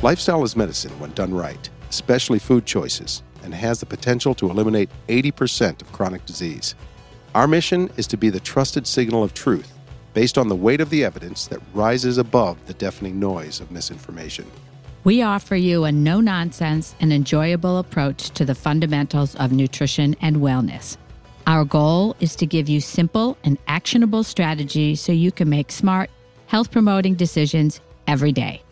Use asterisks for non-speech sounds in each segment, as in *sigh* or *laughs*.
Lifestyle is medicine when done right, especially food choices, and has the potential to eliminate 80% of chronic disease. Our mission is to be the trusted signal of truth based on the weight of the evidence that rises above the deafening noise of misinformation. We offer you a no nonsense and enjoyable approach to the fundamentals of nutrition and wellness. Our goal is to give you simple and actionable strategies so you can make smart, health promoting decisions every day.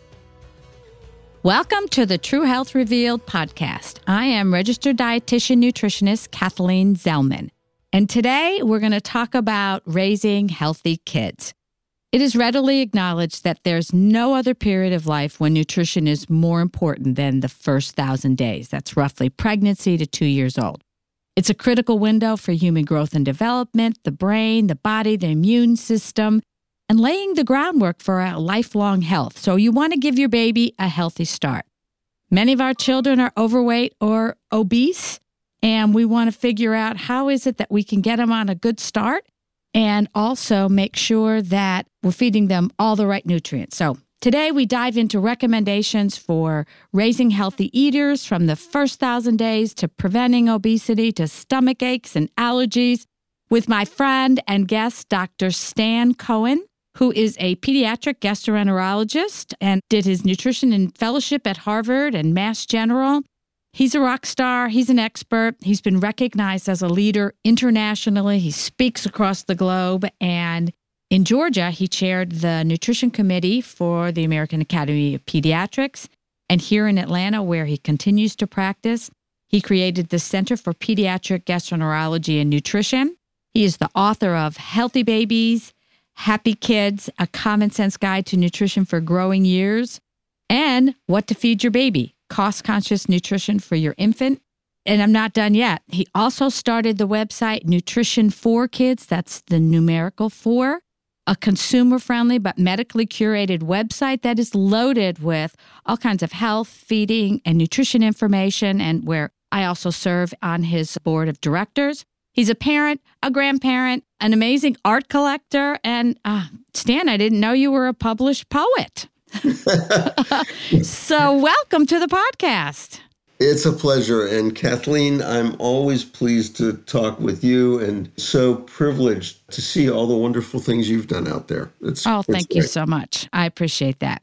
Welcome to the True Health Revealed podcast. I am registered dietitian nutritionist Kathleen Zelman. And today we're going to talk about raising healthy kids. It is readily acknowledged that there's no other period of life when nutrition is more important than the first thousand days. That's roughly pregnancy to two years old. It's a critical window for human growth and development, the brain, the body, the immune system, and laying the groundwork for a lifelong health. So you want to give your baby a healthy start. Many of our children are overweight or obese, and we want to figure out how is it that we can get them on a good start and also make sure that we're feeding them all the right nutrients. So today we dive into recommendations for raising healthy eaters from the first thousand days to preventing obesity to stomach aches and allergies with my friend and guest, Dr. Stan Cohen who is a pediatric gastroenterologist and did his nutrition and fellowship at Harvard and Mass General. He's a rock star. He's an expert. He's been recognized as a leader internationally. He speaks across the globe. And in Georgia, he chaired the nutrition committee for the American Academy of Pediatrics. And here in Atlanta, where he continues to practice, he created the Center for Pediatric Gastroenterology and Nutrition. He is the author of Healthy Babies, Happy Kids, a common sense guide to nutrition for growing years, and What to Feed Your Baby, cost conscious nutrition for your infant. And I'm not done yet. He also started the website Nutrition for Kids, that's the numerical four, a consumer friendly but medically curated website that is loaded with all kinds of health, feeding, and nutrition information, and where I also serve on his board of directors. He's a parent, a grandparent, an amazing art collector. And uh, Stan, I didn't know you were a published poet. *laughs* so, welcome to the podcast. It's a pleasure. And Kathleen, I'm always pleased to talk with you and so privileged to see all the wonderful things you've done out there. It's, oh, thank it's you so much. I appreciate that.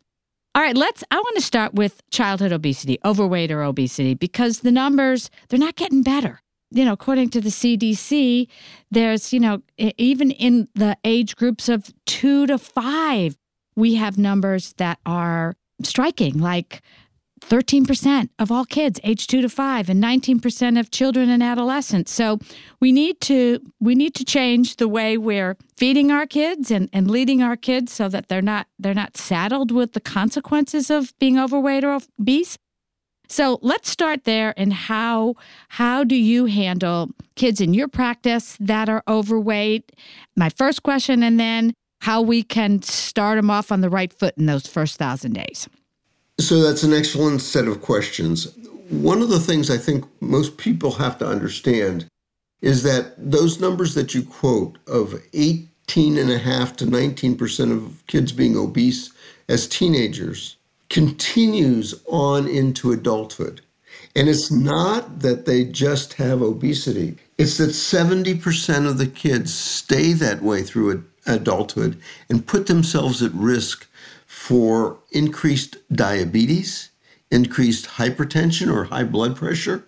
All right, let's I want to start with childhood obesity, overweight or obesity because the numbers they're not getting better you know, according to the CDC, there's, you know, even in the age groups of two to five, we have numbers that are striking, like 13% of all kids age 2 to 5 and 19% of children and adolescents. So we need to we need to change the way we're feeding our kids and, and leading our kids so that they're not they're not saddled with the consequences of being overweight or obese. So let's start there and how how do you handle kids in your practice that are overweight? My first question and then how we can start them off on the right foot in those first 1000 days. So that's an excellent set of questions. One of the things I think most people have to understand is that those numbers that you quote of 18 and a half to 19% of kids being obese as teenagers continues on into adulthood. And it's not that they just have obesity, it's that 70% of the kids stay that way through adulthood and put themselves at risk for increased diabetes, increased hypertension or high blood pressure,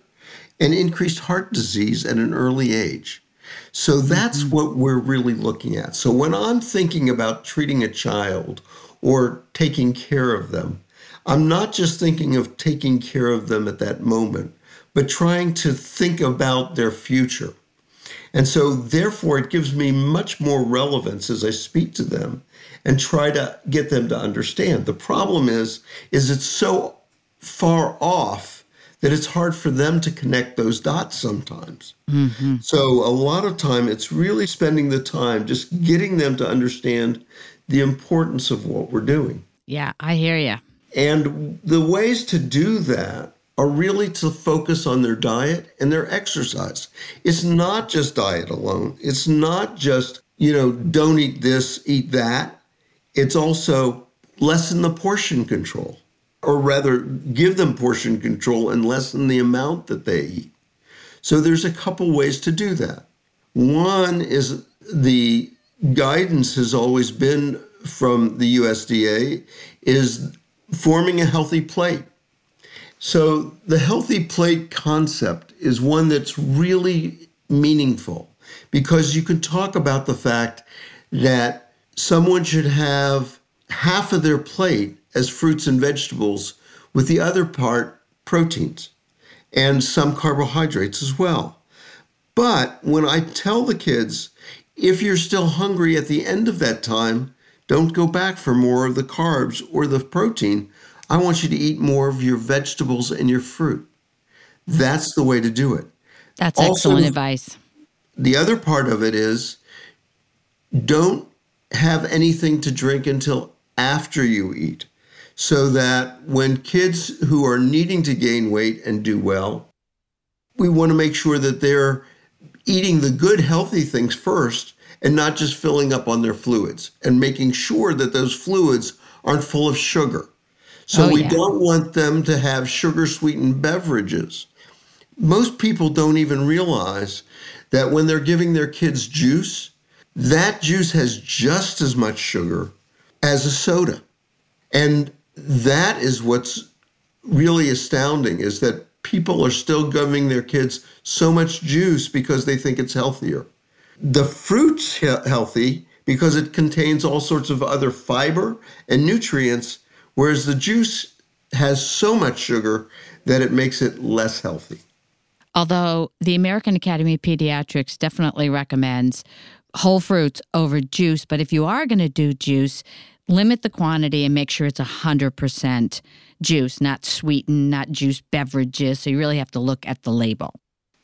and increased heart disease at an early age. So that's mm-hmm. what we're really looking at. So when I'm thinking about treating a child or taking care of them, I'm not just thinking of taking care of them at that moment, but trying to think about their future. And so, therefore, it gives me much more relevance as I speak to them and try to get them to understand. The problem is, is it's so far off that it's hard for them to connect those dots sometimes. Mm-hmm. So a lot of time it's really spending the time just getting them to understand the importance of what we're doing. Yeah, I hear you. And the ways to do that are really to focus on their diet and their exercise. It's not just diet alone. It's not just, you know, don't eat this, eat that. It's also lessen the portion control. or rather give them portion control and lessen the amount that they eat. So there's a couple ways to do that. One is the guidance has always been from the USDA is forming a healthy plate. So the healthy plate concept is one that's really meaningful because you can talk about the fact that someone should have half of their plate as fruits and vegetables, with the other part proteins and some carbohydrates as well. But when I tell the kids, if you're still hungry at the end of that time, don't go back for more of the carbs or the protein. I want you to eat more of your vegetables and your fruit. That's the way to do it. That's also, excellent advice. The other part of it is don't have anything to drink until after you eat so that when kids who are needing to gain weight and do well, we want to make sure that they're eating the good, healthy things first and not just filling up on their fluids and making sure that those fluids aren't full of sugar. So oh, we yeah. don't want them to have sugar sweetened beverages. Most people don't even realize that when they're giving their kids juice, that juice has just as much sugar as a soda. And that is what's really astounding is that people are still giving their kids so much juice because they think it's healthier. The fruit's he- healthy because it contains all sorts of other fiber and nutrients, whereas the juice has so much sugar that it makes it less healthy. Although the American Academy of Pediatrics definitely recommends whole fruits over juice, but if you are going to do juice, limit the quantity and make sure it's 100% juice, not sweetened, not juice beverages. So you really have to look at the label.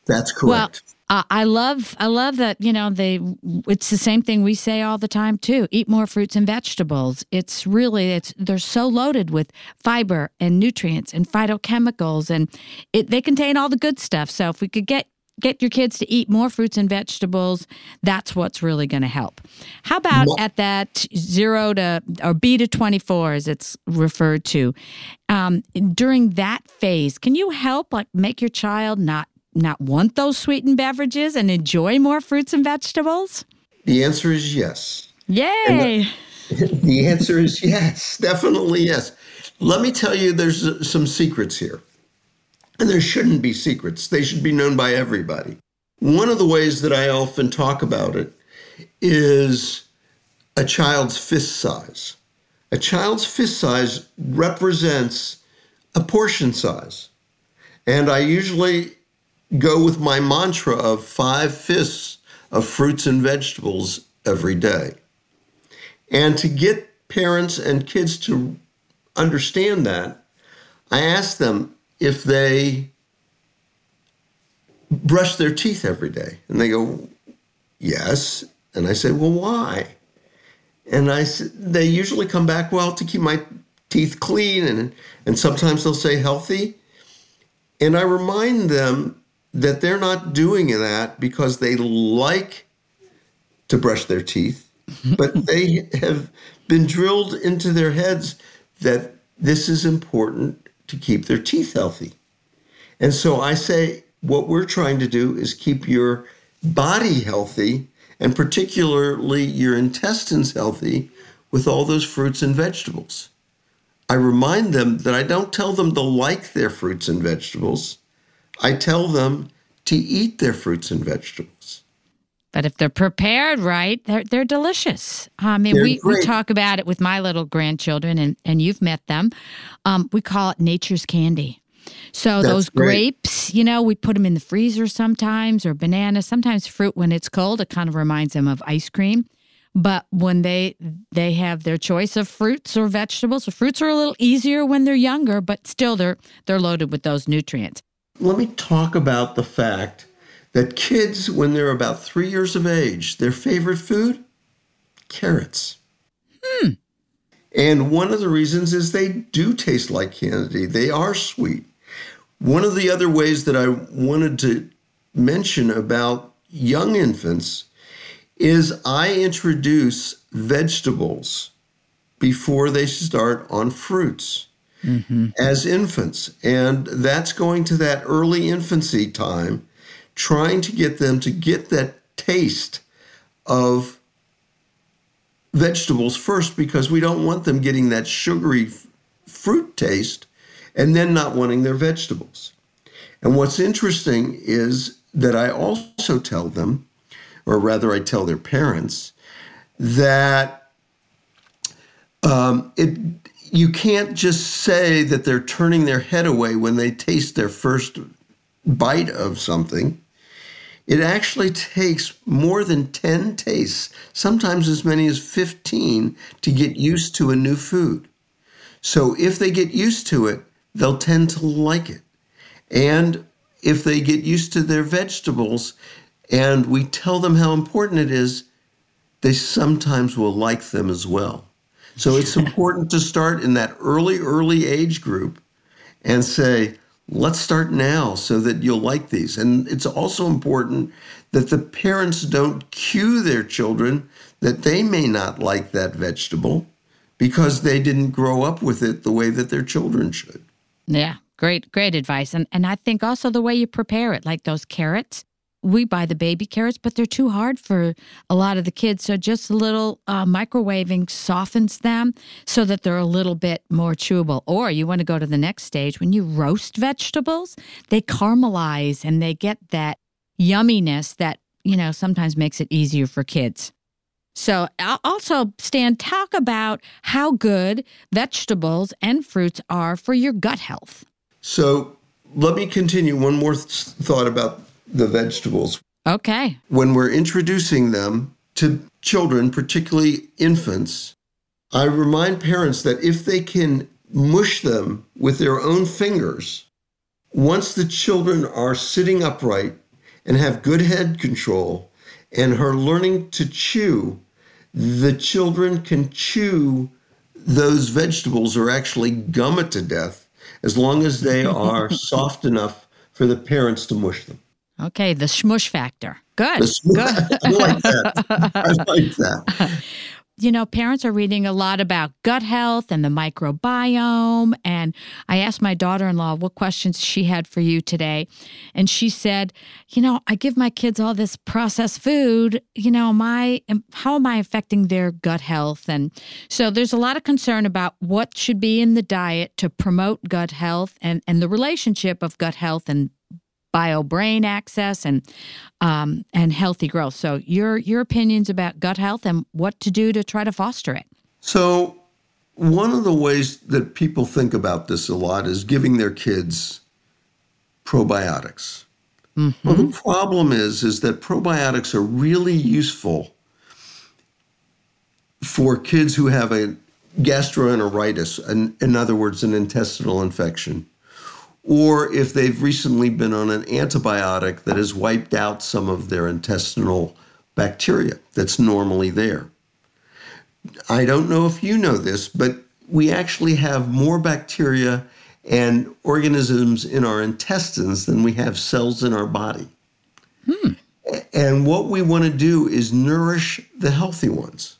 That's correct. Well, uh, I love I love that you know they it's the same thing we say all the time too. Eat more fruits and vegetables. It's really it's they're so loaded with fiber and nutrients and phytochemicals and it they contain all the good stuff. So if we could get get your kids to eat more fruits and vegetables, that's what's really going to help. How about at that zero to or B to 24 as it's referred to? Um, during that phase, can you help like make your child not not want those sweetened beverages and enjoy more fruits and vegetables? The answer is yes. Yay! The, *laughs* the answer is yes, definitely yes. Let me tell you, there's some secrets here. And there shouldn't be secrets, they should be known by everybody. One of the ways that I often talk about it is a child's fist size. A child's fist size represents a portion size. And I usually go with my mantra of five fists of fruits and vegetables every day. And to get parents and kids to understand that, I ask them if they brush their teeth every day. And they go, yes. And I say, well, why? And I they usually come back, well, to keep my teeth clean. And, and sometimes they'll say healthy. And I remind them that they're not doing that because they like to brush their teeth, *laughs* but they have been drilled into their heads that this is important to keep their teeth healthy. And so I say, what we're trying to do is keep your body healthy and particularly your intestines healthy with all those fruits and vegetables. I remind them that I don't tell them to like their fruits and vegetables. I tell them to eat their fruits and vegetables. But if they're prepared right, they're they're delicious. I mean, we, we talk about it with my little grandchildren, and, and you've met them. Um, we call it nature's candy. So That's those grapes, great. you know, we put them in the freezer sometimes, or bananas. Sometimes fruit when it's cold, it kind of reminds them of ice cream. But when they they have their choice of fruits or vegetables, so fruits are a little easier when they're younger, but still they're they're loaded with those nutrients. Let me talk about the fact that kids, when they're about three years of age, their favorite food? Carrots. Hmm. And one of the reasons is they do taste like candy, they are sweet. One of the other ways that I wanted to mention about young infants is I introduce vegetables before they start on fruits. Mm-hmm. as infants. And that's going to that early infancy time, trying to get them to get that taste of vegetables first because we don't want them getting that sugary f- fruit taste and then not wanting their vegetables. And what's interesting is that I also tell them, or rather, I tell their parents, that um, it you can't just say that they're turning their head away when they taste their first bite of something. It actually takes more than 10 tastes, sometimes as many as 15, to get used to a new food. So if they get used to it, they'll tend to like it. And if they get used to their vegetables and we tell them how important it is, they sometimes will like them as well. So it's important to start in that early, early age group and say, let's start now so that you'll like these. And it's also important that the parents don't cue their children that they may not like that vegetable because they didn't grow up with it the way that their children should. Yeah, great, great advice. And and I think also the way you prepare it, like those carrots we buy the baby carrots, but they're too hard for a lot of the kids. So just a little uh, microwaving softens them so that they're a little bit more chewable. Or you want to go to the next stage when you roast vegetables, they caramelize and they get that yumminess that, you know, sometimes makes it easier for kids. So, also, Stan, talk about how good vegetables and fruits are for your gut health. So, let me continue one more th- thought about the vegetables. Okay. When we're introducing them to children, particularly infants, I remind parents that if they can mush them with their own fingers, once the children are sitting upright and have good head control and are learning to chew, the children can chew those vegetables or actually gum it to death as long as they are *laughs* soft enough for the parents to mush them. Okay, the smush factor. Good. Smush, Good. I like that. *laughs* I like that. You know, parents are reading a lot about gut health and the microbiome. And I asked my daughter in law what questions she had for you today. And she said, You know, I give my kids all this processed food. You know, am I, how am I affecting their gut health? And so there's a lot of concern about what should be in the diet to promote gut health and, and the relationship of gut health and bio brain axis and um, and healthy growth. So your your opinions about gut health and what to do to try to foster it. So one of the ways that people think about this a lot is giving their kids probiotics. Mm-hmm. Well, the problem is is that probiotics are really useful for kids who have a gastroenteritis, an, in other words, an intestinal infection or if they've recently been on an antibiotic that has wiped out some of their intestinal bacteria that's normally there. I don't know if you know this, but we actually have more bacteria and organisms in our intestines than we have cells in our body. Hmm. And what we want to do is nourish the healthy ones.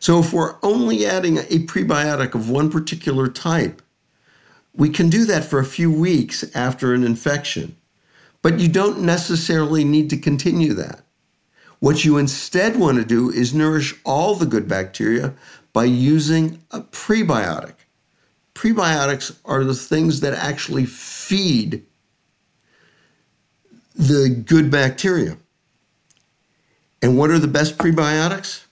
So if we're only adding a probiotic of one particular type, we can do that for a few weeks after an infection, but you don't necessarily need to continue that. What you instead want to do is nourish all the good bacteria by using a prebiotic. Prebiotics are the things that actually feed the good bacteria. And what are the best prebiotics?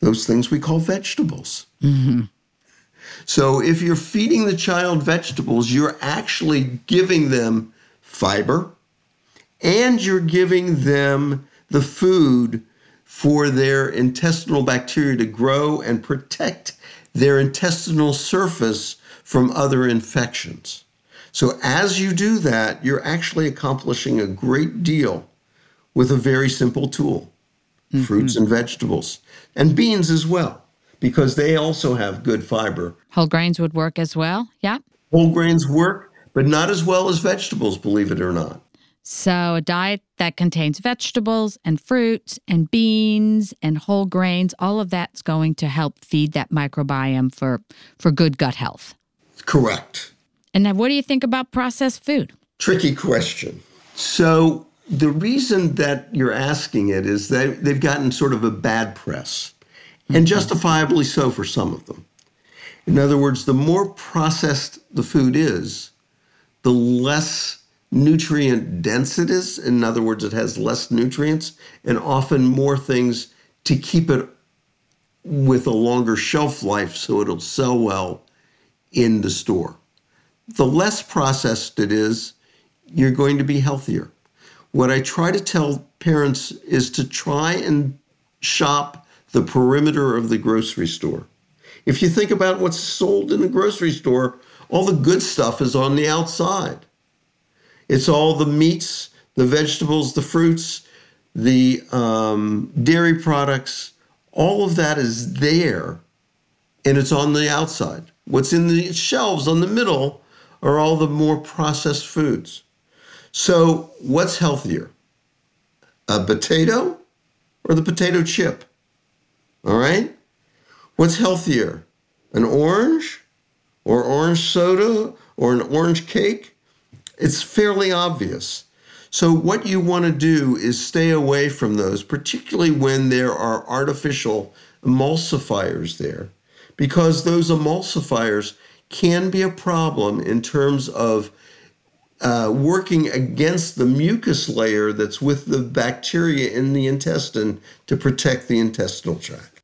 Those things we call vegetables. Mm-hmm. So if you're feeding the child vegetables, you're actually giving them fiber and you're giving them the food for their intestinal bacteria to grow and protect their intestinal surface from other infections. So, as you do that, you're actually accomplishing a great deal with a very simple tool mm-hmm. fruits and vegetables, and beans as well because they also have good fiber. Whole grains would work as well. Yeah. Whole grains work, but not as well as vegetables, believe it or not. So, a diet that contains vegetables and fruits and beans and whole grains, all of that's going to help feed that microbiome for, for good gut health. Correct. And now, what do you think about processed food? Tricky question. So, the reason that you're asking it is that they've gotten sort of a bad press, and justifiably so for some of them. In other words, the more processed the food is, the less nutrient dense it is. In other words, it has less nutrients and often more things to keep it with a longer shelf life so it'll sell well in the store. The less processed it is, you're going to be healthier. What I try to tell parents is to try and shop the perimeter of the grocery store. If you think about what's sold in the grocery store, all the good stuff is on the outside. It's all the meats, the vegetables, the fruits, the um, dairy products. All of that is there and it's on the outside. What's in the shelves on the middle are all the more processed foods. So, what's healthier? A potato or the potato chip? All right? What's healthier? An orange or orange soda or an orange cake? It's fairly obvious. So, what you want to do is stay away from those, particularly when there are artificial emulsifiers there, because those emulsifiers can be a problem in terms of uh, working against the mucus layer that's with the bacteria in the intestine to protect the intestinal tract.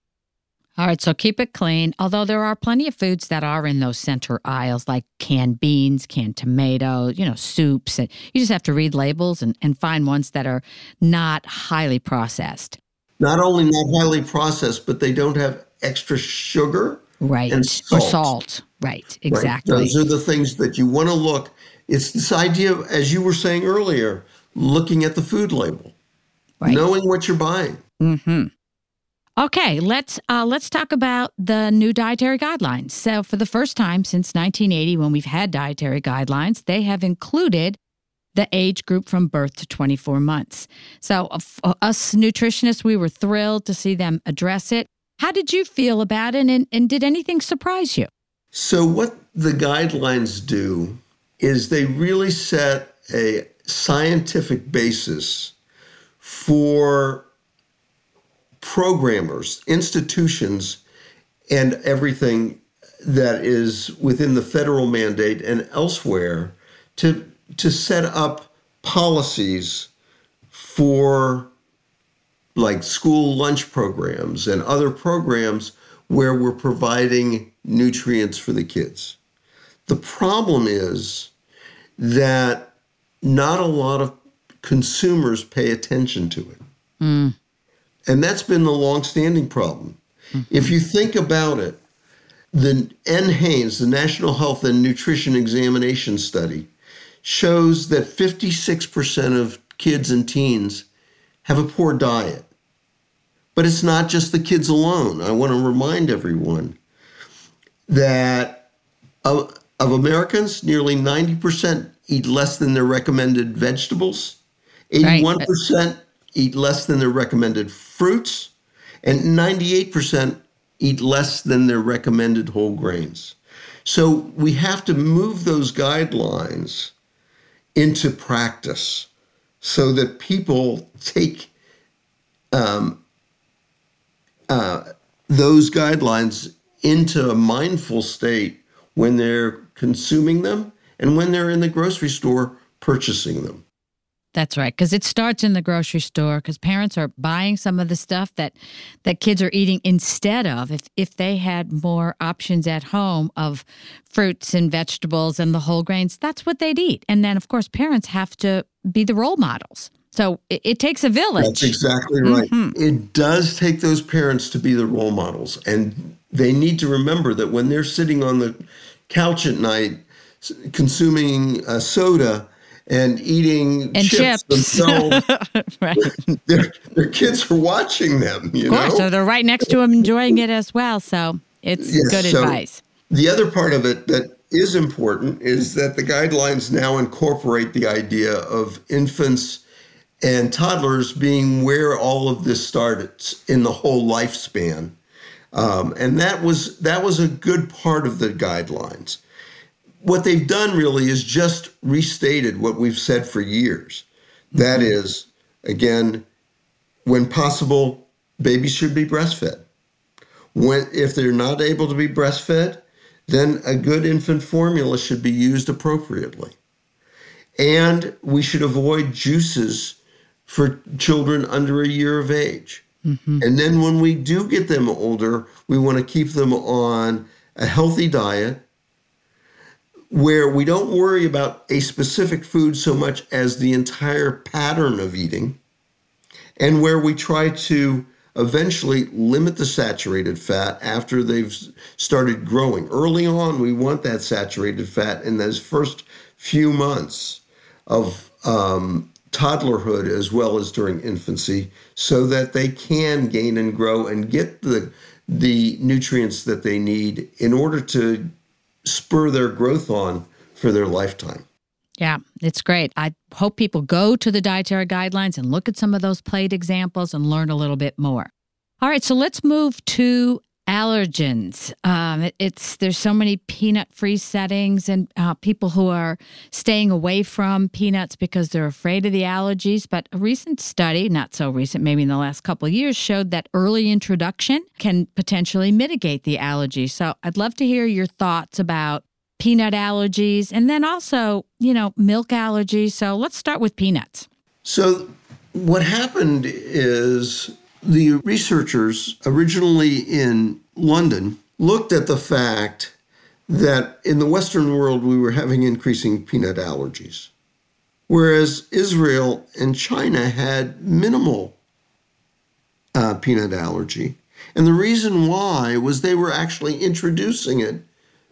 All right, so keep it clean. Although there are plenty of foods that are in those center aisles, like canned beans, canned tomatoes, you know, soups. And you just have to read labels and, and find ones that are not highly processed. Not only not highly processed, but they don't have extra sugar. Right. Salt. Or salt. Right. Exactly. Right. Those are the things that you want to look it's this idea of, as you were saying earlier, looking at the food label, right. knowing what you're buying. Mm-hmm. Okay, let's uh, let's talk about the new dietary guidelines. So, for the first time since 1980, when we've had dietary guidelines, they have included the age group from birth to 24 months. So, uh, us nutritionists, we were thrilled to see them address it. How did you feel about it, and, and did anything surprise you? So, what the guidelines do is they really set a scientific basis for programmers, institutions, and everything that is within the federal mandate and elsewhere to, to set up policies for like school lunch programs and other programs where we're providing nutrients for the kids. The problem is that not a lot of consumers pay attention to it. Mm. And that's been the longstanding problem. Mm-hmm. If you think about it, the NHANES, the National Health and Nutrition Examination Study, shows that 56% of kids and teens have a poor diet. But it's not just the kids alone. I want to remind everyone that of, of Americans, nearly 90% eat less than their recommended vegetables. 81% right. Eat less than their recommended fruits. And 98% eat less than their recommended whole grains. So we have to move those guidelines into practice so that people take um, uh, those guidelines into a mindful state when they're consuming them and when they're in the grocery store purchasing them. That's right, because it starts in the grocery store. Because parents are buying some of the stuff that that kids are eating instead of if if they had more options at home of fruits and vegetables and the whole grains, that's what they'd eat. And then, of course, parents have to be the role models. So it, it takes a village. That's exactly right. Mm-hmm. It does take those parents to be the role models, and they need to remember that when they're sitting on the couch at night consuming a soda and eating and chips, chips. themselves. *laughs* right. their, their kids are watching them. You of course, know? so they're right next to them, enjoying it as well. So it's yes, good so advice. The other part of it that is important is that the guidelines now incorporate the idea of infants and toddlers being where all of this starts in the whole lifespan. Um, and that was that was a good part of the guidelines what they've done really is just restated what we've said for years. That Mm-hmm. is, again, when possible, babies should be breastfed. When if they're not able to be breastfed, then a good infant formula should be used appropriately. And we should avoid juices for children under a year of age. And then when we do get them older, we want to keep them on a healthy diet where we don't worry about a specific food so much as the entire pattern of eating, and where we try to eventually limit the saturated fat after they've started growing. Early on, we want that saturated fat in those first few months of um, toddlerhood as well as during infancy so that they can gain and grow and get the the nutrients that they need in order to spur their growth on for their lifetime. Yeah, it's great. I hope people go to the dietary guidelines and look at some of those plate examples and learn a little bit more. All right, so let's move to allergens. Um, it- it's there's so many peanut-free settings and uh, people who are staying away from peanuts because they're afraid of the allergies. But a recent study, not so recent, maybe in the last couple of years, showed that early introduction can potentially mitigate the allergy. So I'd love to hear your thoughts about peanut allergies and then also, you know, milk allergies. So let's start with peanuts. So, what happened is the researchers originally in London looked at the fact that in the Western world we were having increasing peanut allergies, whereas Israel and China had minimal uh, peanut allergy. And the reason why was they were actually introducing it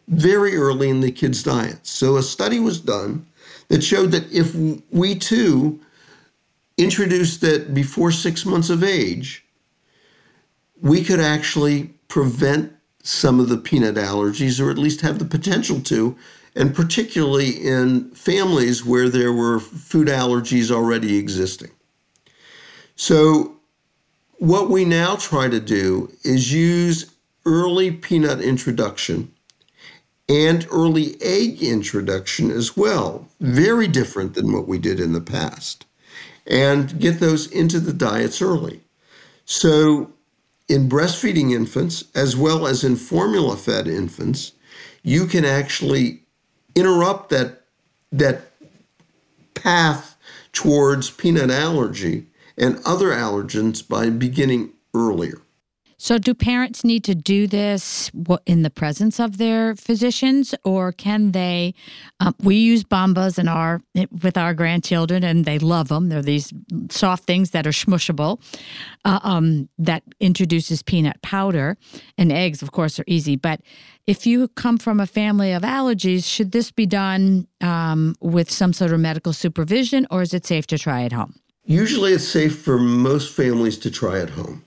very early in the kids' diets. So a study was done that showed that if we too introduced that before six months of age, we could actually prevent some of the peanut allergies, or at least have the potential to, and particularly in families where there were food allergies already existing. So, what we now try to do is use early peanut introduction and early egg introduction as well, very different than what we did in the past, and get those into the diets early. So, in breastfeeding infants, as well as in formula fed infants, you can actually interrupt that, that path towards peanut allergy and other allergens by beginning earlier. So, do parents need to do this in the presence of their physicians, or can they? Um, we use Bambas in our with our grandchildren, and they love them. They're these soft things that are smushable. Uh, um, that introduces peanut powder, and eggs, of course, are easy. But if you come from a family of allergies, should this be done um, with some sort of medical supervision, or is it safe to try at home? Usually it's safe for most families to try at home.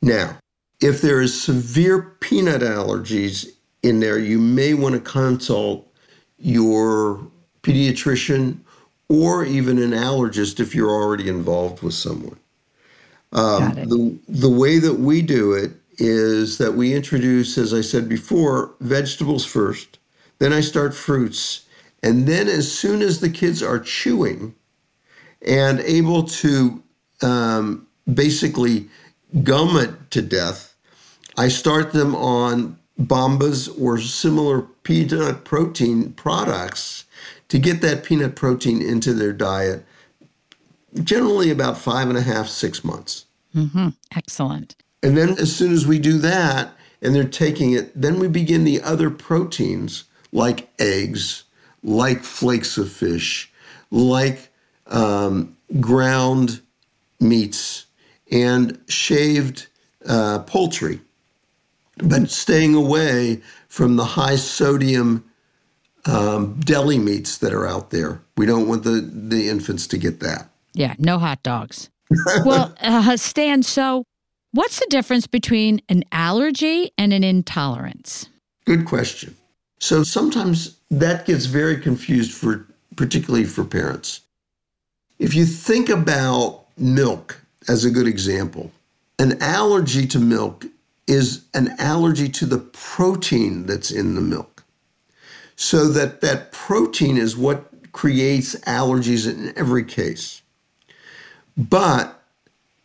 Now, if there is severe peanut allergies in there, you may want to consult your pediatrician or even an allergist if you're already involved with someone. Um, the, the way that we do it is that we introduce, as I said before, vegetables first, then I start fruits, and then as soon as the kids are chewing, and able to um, basically gum it to death, I start them on Bambas or similar peanut protein products to get that peanut protein into their diet, generally about five and a half, six months. Excellent. And then as soon as we do that and they're taking it, then we begin the other proteins like eggs, like flakes of fish, like um, ground meats, and shaved uh, poultry, but staying away from the high sodium um, deli meats that are out there. We don't want the, the infants to get that. Yeah, no hot dogs. *laughs* well, uh, Stan, so what's the difference between an allergy and an intolerance? Good question. So sometimes that gets very confused for particularly for parents. If you think about milk as a good example, an allergy to milk is an allergy to the protein that's in the milk. So that that protein is what creates allergies in every case. But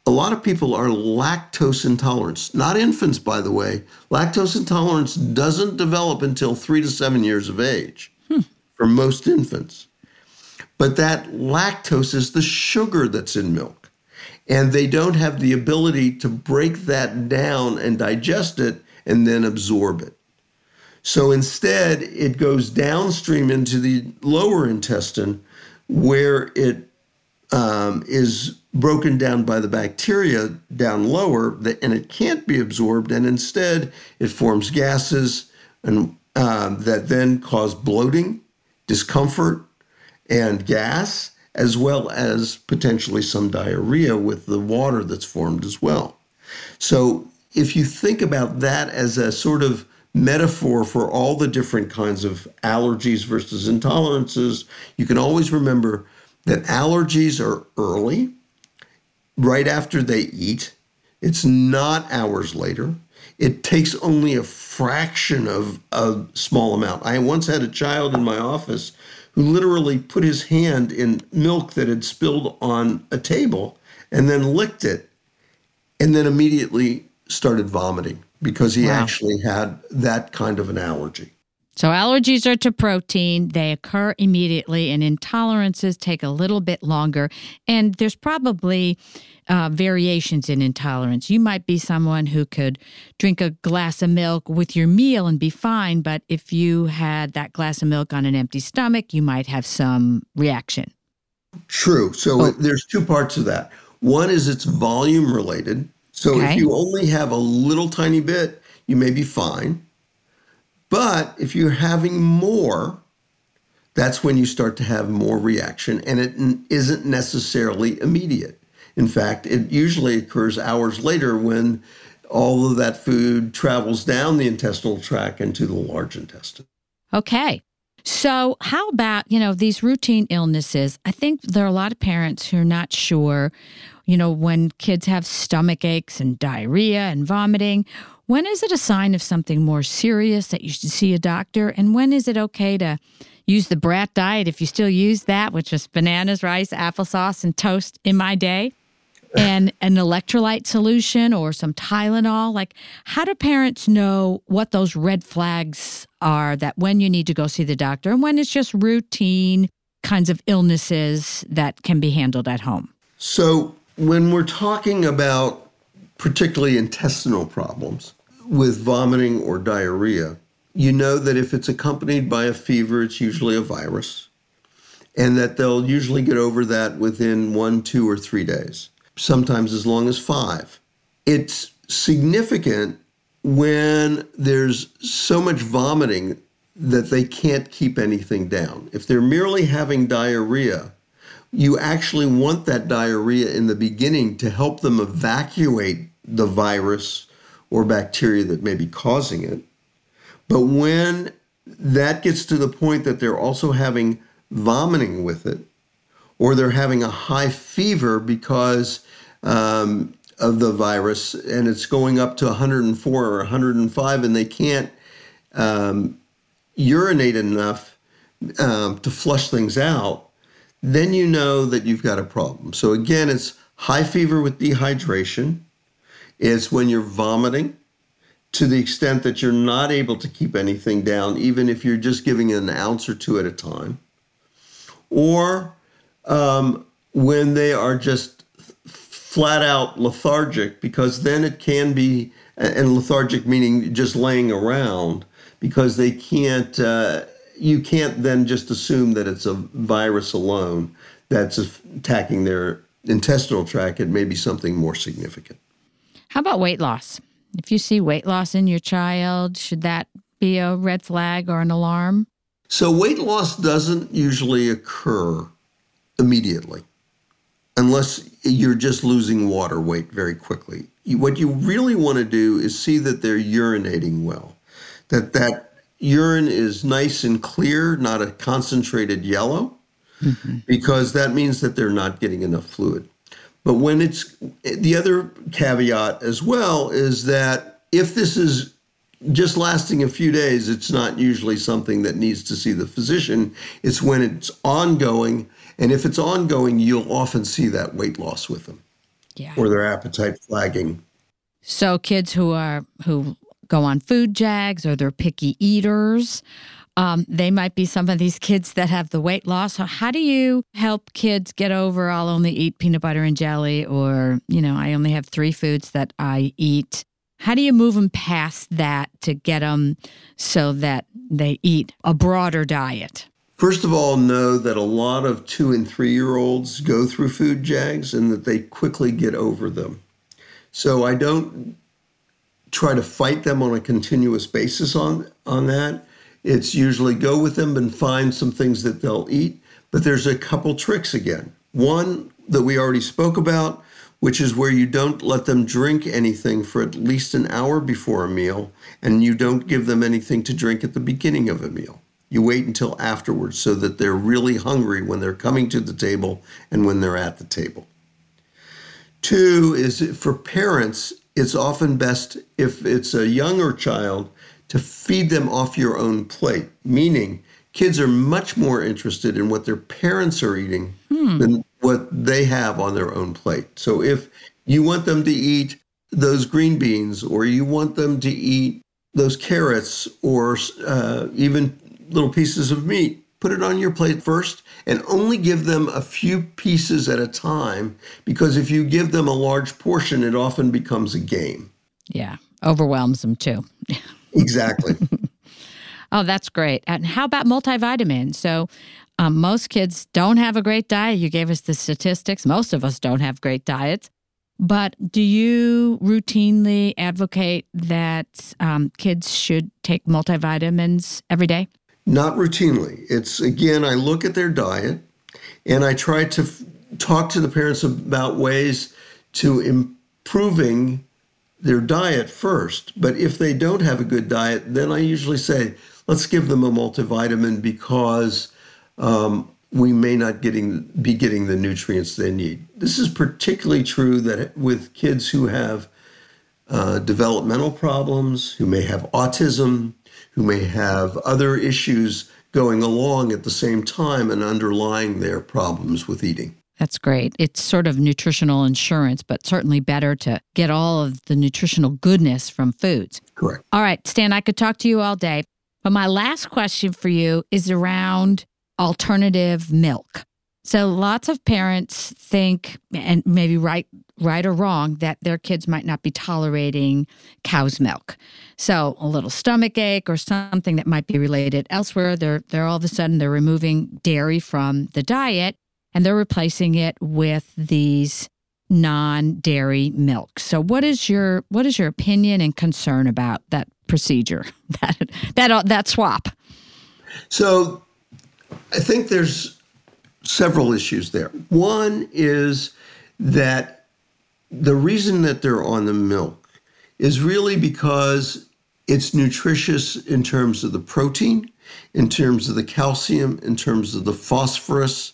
a lot of people are lactose intolerant. Not infants, by the way. Lactose intolerance doesn't develop until three to seven years of age hmm. for most infants. But that lactose is the sugar that's in milk. And they don't have the ability to break that down and digest it and then absorb it. So instead, it goes downstream into the lower intestine where it um, is broken down by the bacteria down lower, and it can't be absorbed, and instead it forms gases and um, that then cause bloating, discomfort, and gas, as well as potentially some diarrhea with the water that's formed as well. So if you think about that as a sort of metaphor for all the different kinds of allergies versus intolerances, you can always remember that allergies are early, right after they eat. It's not hours later. It takes only a fraction of a small amount. I once had a child in my office who literally put his hand in milk that had spilled on a table and then licked it and then immediately started vomiting because he wow. actually had that kind of an allergy. So, allergies are to protein. They occur immediately, and intolerances take a little bit longer. And there's probably uh, variations in intolerance. You might be someone who could drink a glass of milk with your meal and be fine. But if you had that glass of milk on an empty stomach, you might have some reaction. True. So, oh. there's two parts of that. One is it's volume related. So, okay. if you only have a little tiny bit, you may be fine. But if you're having more, that's when you start to have more reaction, and it isn't necessarily immediate. In fact, it usually occurs hours later when all of that food travels down the intestinal tract into the large intestine. Okay. So, how about, you know, these routine illnesses? I think there are a lot of parents who are not sure, you know, when kids have stomach aches and diarrhea and vomiting, when is it a sign of something more serious that you should see a doctor? And when is it okay to use the brat diet if you still use that, which was bananas, rice, applesauce, and toast in my day? and an electrolyte solution or some Tylenol? Like, how do parents know what those red flags are that when you need to go see the doctor and when it's just routine kinds of illnesses that can be handled at home? So, when we're talking about particularly intestinal problems, with vomiting or diarrhea, you know that if it's accompanied by a fever, it's usually a virus, and that they'll usually get over that within one, two, or three days, sometimes as long as five. It's significant when there's so much vomiting that they can't keep anything down. If they're merely having diarrhea, you actually want that diarrhea in the beginning to help them evacuate the virus or bacteria that may be causing it. But when that gets to the point that they're also having vomiting with it, or they're having a high fever because um, of the virus and it's going up to 104 or 105 and they can't um, urinate enough um, to flush things out, then you know that you've got a problem. So, again, it's high fever with dehydration, is when you're vomiting to the extent that you're not able to keep anything down, even if you're just giving an ounce or two at a time, or um, when they are just flat out lethargic, because then it can be, and lethargic meaning just laying around, because they can't, uh, you can't then just assume that it's a virus alone that's attacking their intestinal tract. It may be something more significant. How about weight loss? If you see weight loss in your child, should that be a red flag or an alarm? So, weight loss doesn't usually occur immediately unless you're just losing water weight very quickly. What you really want to do is see that they're urinating well, that that urine is nice and clear, not a concentrated yellow, mm-hmm. because that means that they're not getting enough fluid. But when it's the other caveat as well is that if this is just lasting a few days, it's not usually something that needs to see the physician. It's when it's ongoing. And if it's ongoing, you'll often see that weight loss with them Yeah. or their appetite flagging. So kids who are who go on food jags or they're picky eaters, um, they might be some of these kids that have the weight loss. So how do you help kids get over? I'll only eat peanut butter and jelly, or you know, I only have three foods that I eat. How do you move them past that to get them so that they eat a broader diet? First of all, know that a lot of two and three year olds go through food jags and that they quickly get over them. So I don't try to fight them on a continuous basis on, on that. It's usually go with them and find some things that they'll eat. But there's a couple tricks again. One that we already spoke about, which is where you don't let them drink anything for at least an hour before a meal, and you don't give them anything to drink at the beginning of a meal. You wait until afterwards so that they're really hungry when they're coming to the table and when they're at the table. Two is for parents, it's often best if it's a younger child to feed them off your own plate, meaning kids are much more interested in what their parents are eating than what they have on their own plate. So if you want them to eat those green beans or you want them to eat those carrots or uh, even little pieces of meat, put it on your plate first and only give them a few pieces at a time because if you give them a large portion, it often becomes a game. Yeah, overwhelms them too. *laughs* Exactly. *laughs* Oh, that's great. And how about multivitamins? So, um, most kids don't have a great diet. You gave us the statistics. Most of us don't have great diets. But do you routinely advocate that um, kids should take multivitamins every day? Not routinely. It's again, I look at their diet and I try to f- talk to the parents about ways to improving their diet first. But if they don't have a good diet, then I usually say, let's give them a multivitamin because um, we may not getting be getting the nutrients they need. This is particularly true that with kids who have uh, developmental problems, who may have autism, who may have other issues going along at the same time and underlying their problems with eating. That's great. It's sort of nutritional insurance, but certainly better to get all of the nutritional goodness from foods. Correct. All right, Stan, I could talk to you all day. But my last question for you is around alternative milk. So lots of parents think, and maybe right, right or wrong, that their kids might not be tolerating cow's milk. So a little stomach ache or something that might be related elsewhere. They're they're all of a sudden they're removing dairy from the diet and they're replacing it with these non-dairy milk. So what is your what is your opinion and concern about that procedure? *laughs* That that uh, that swap? So I think there's several issues there. One is that the reason that they're on the milk is really because it's nutritious in terms of the protein, in terms of the calcium, in terms of the phosphorus,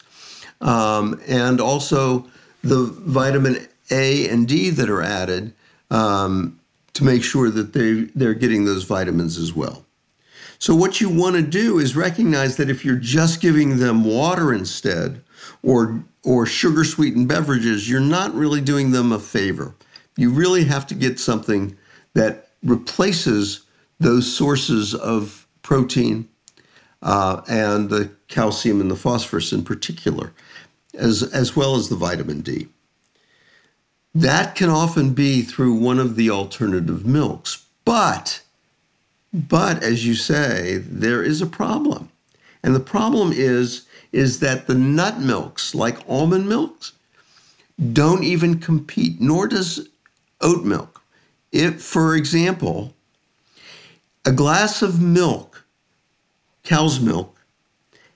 um, and also the vitamin A and D that are added um, to make sure that they, they're getting those vitamins as well. So, what you want to do is recognize that if you're just giving them water instead or, or sugar sweetened beverages, you're not really doing them a favor. You really have to get something that replaces those sources of protein uh, and the calcium and the phosphorus in particular, as, as well as the vitamin D. That can often be through one of the alternative milks, but but as you say, there is a problem. And the problem is is that the nut milks, like almond milks, don't even compete, nor does oat milk. If, for example, a glass of milk, cow's milk,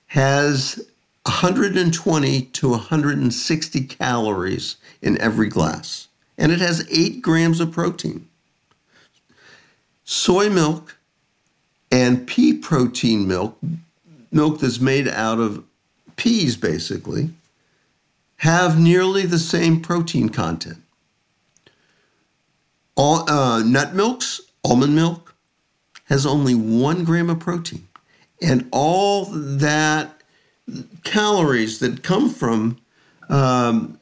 has 120 to 160 calories in every glass, and it has eight grams of protein. Soy milk and pea protein milk, milk that's made out of peas basically, have nearly the same protein content. All, uh, nut milks, almond milk, has only one gram of protein. And all that calories that come from um,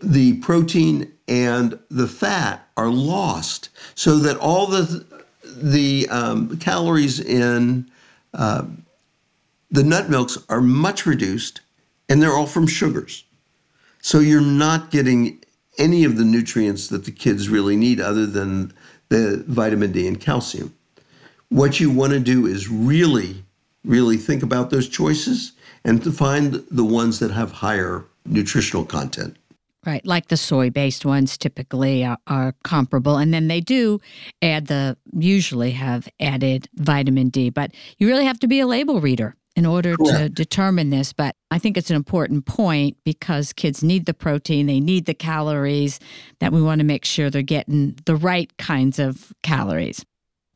the protein and the fat are lost, so that all the the um, calories in uh, the nut milks are much reduced, and they're all from sugars. So you're not getting any of the nutrients that the kids really need, other than the vitamin D and calcium. What you want to do is really, really think about those choices and to find the ones that have higher nutritional content. Right, like the soy based ones typically are, are, comparable. And then they do add the, usually have added vitamin D, but you really have to be a label reader in order Correct. to determine this. But I think it's an important point because kids need the protein, they need the calories, that we want to make sure they're getting the right kinds of calories.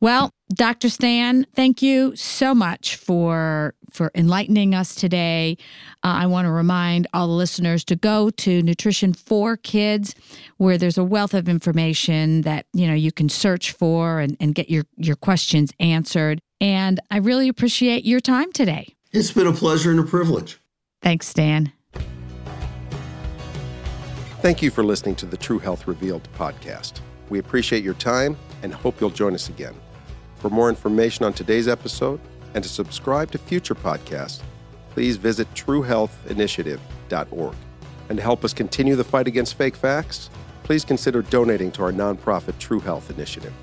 Well, Dr. Stan, thank you so much for for enlightening us today. Uh, I want to remind all the listeners to go to Nutrition for Kids, where there's a wealth of information that you know you can search for and, and get your your questions answered. And I really appreciate your time today. It's been a pleasure and a privilege. Thanks, Stan. Thank you for listening to the True Health Revealed podcast. We appreciate your time and hope you'll join us again. For more information on today's episode and to subscribe to future podcasts, please visit truehealthinitiative.org. And to help us continue the fight against fake facts, please consider donating to our nonprofit True Health Initiative.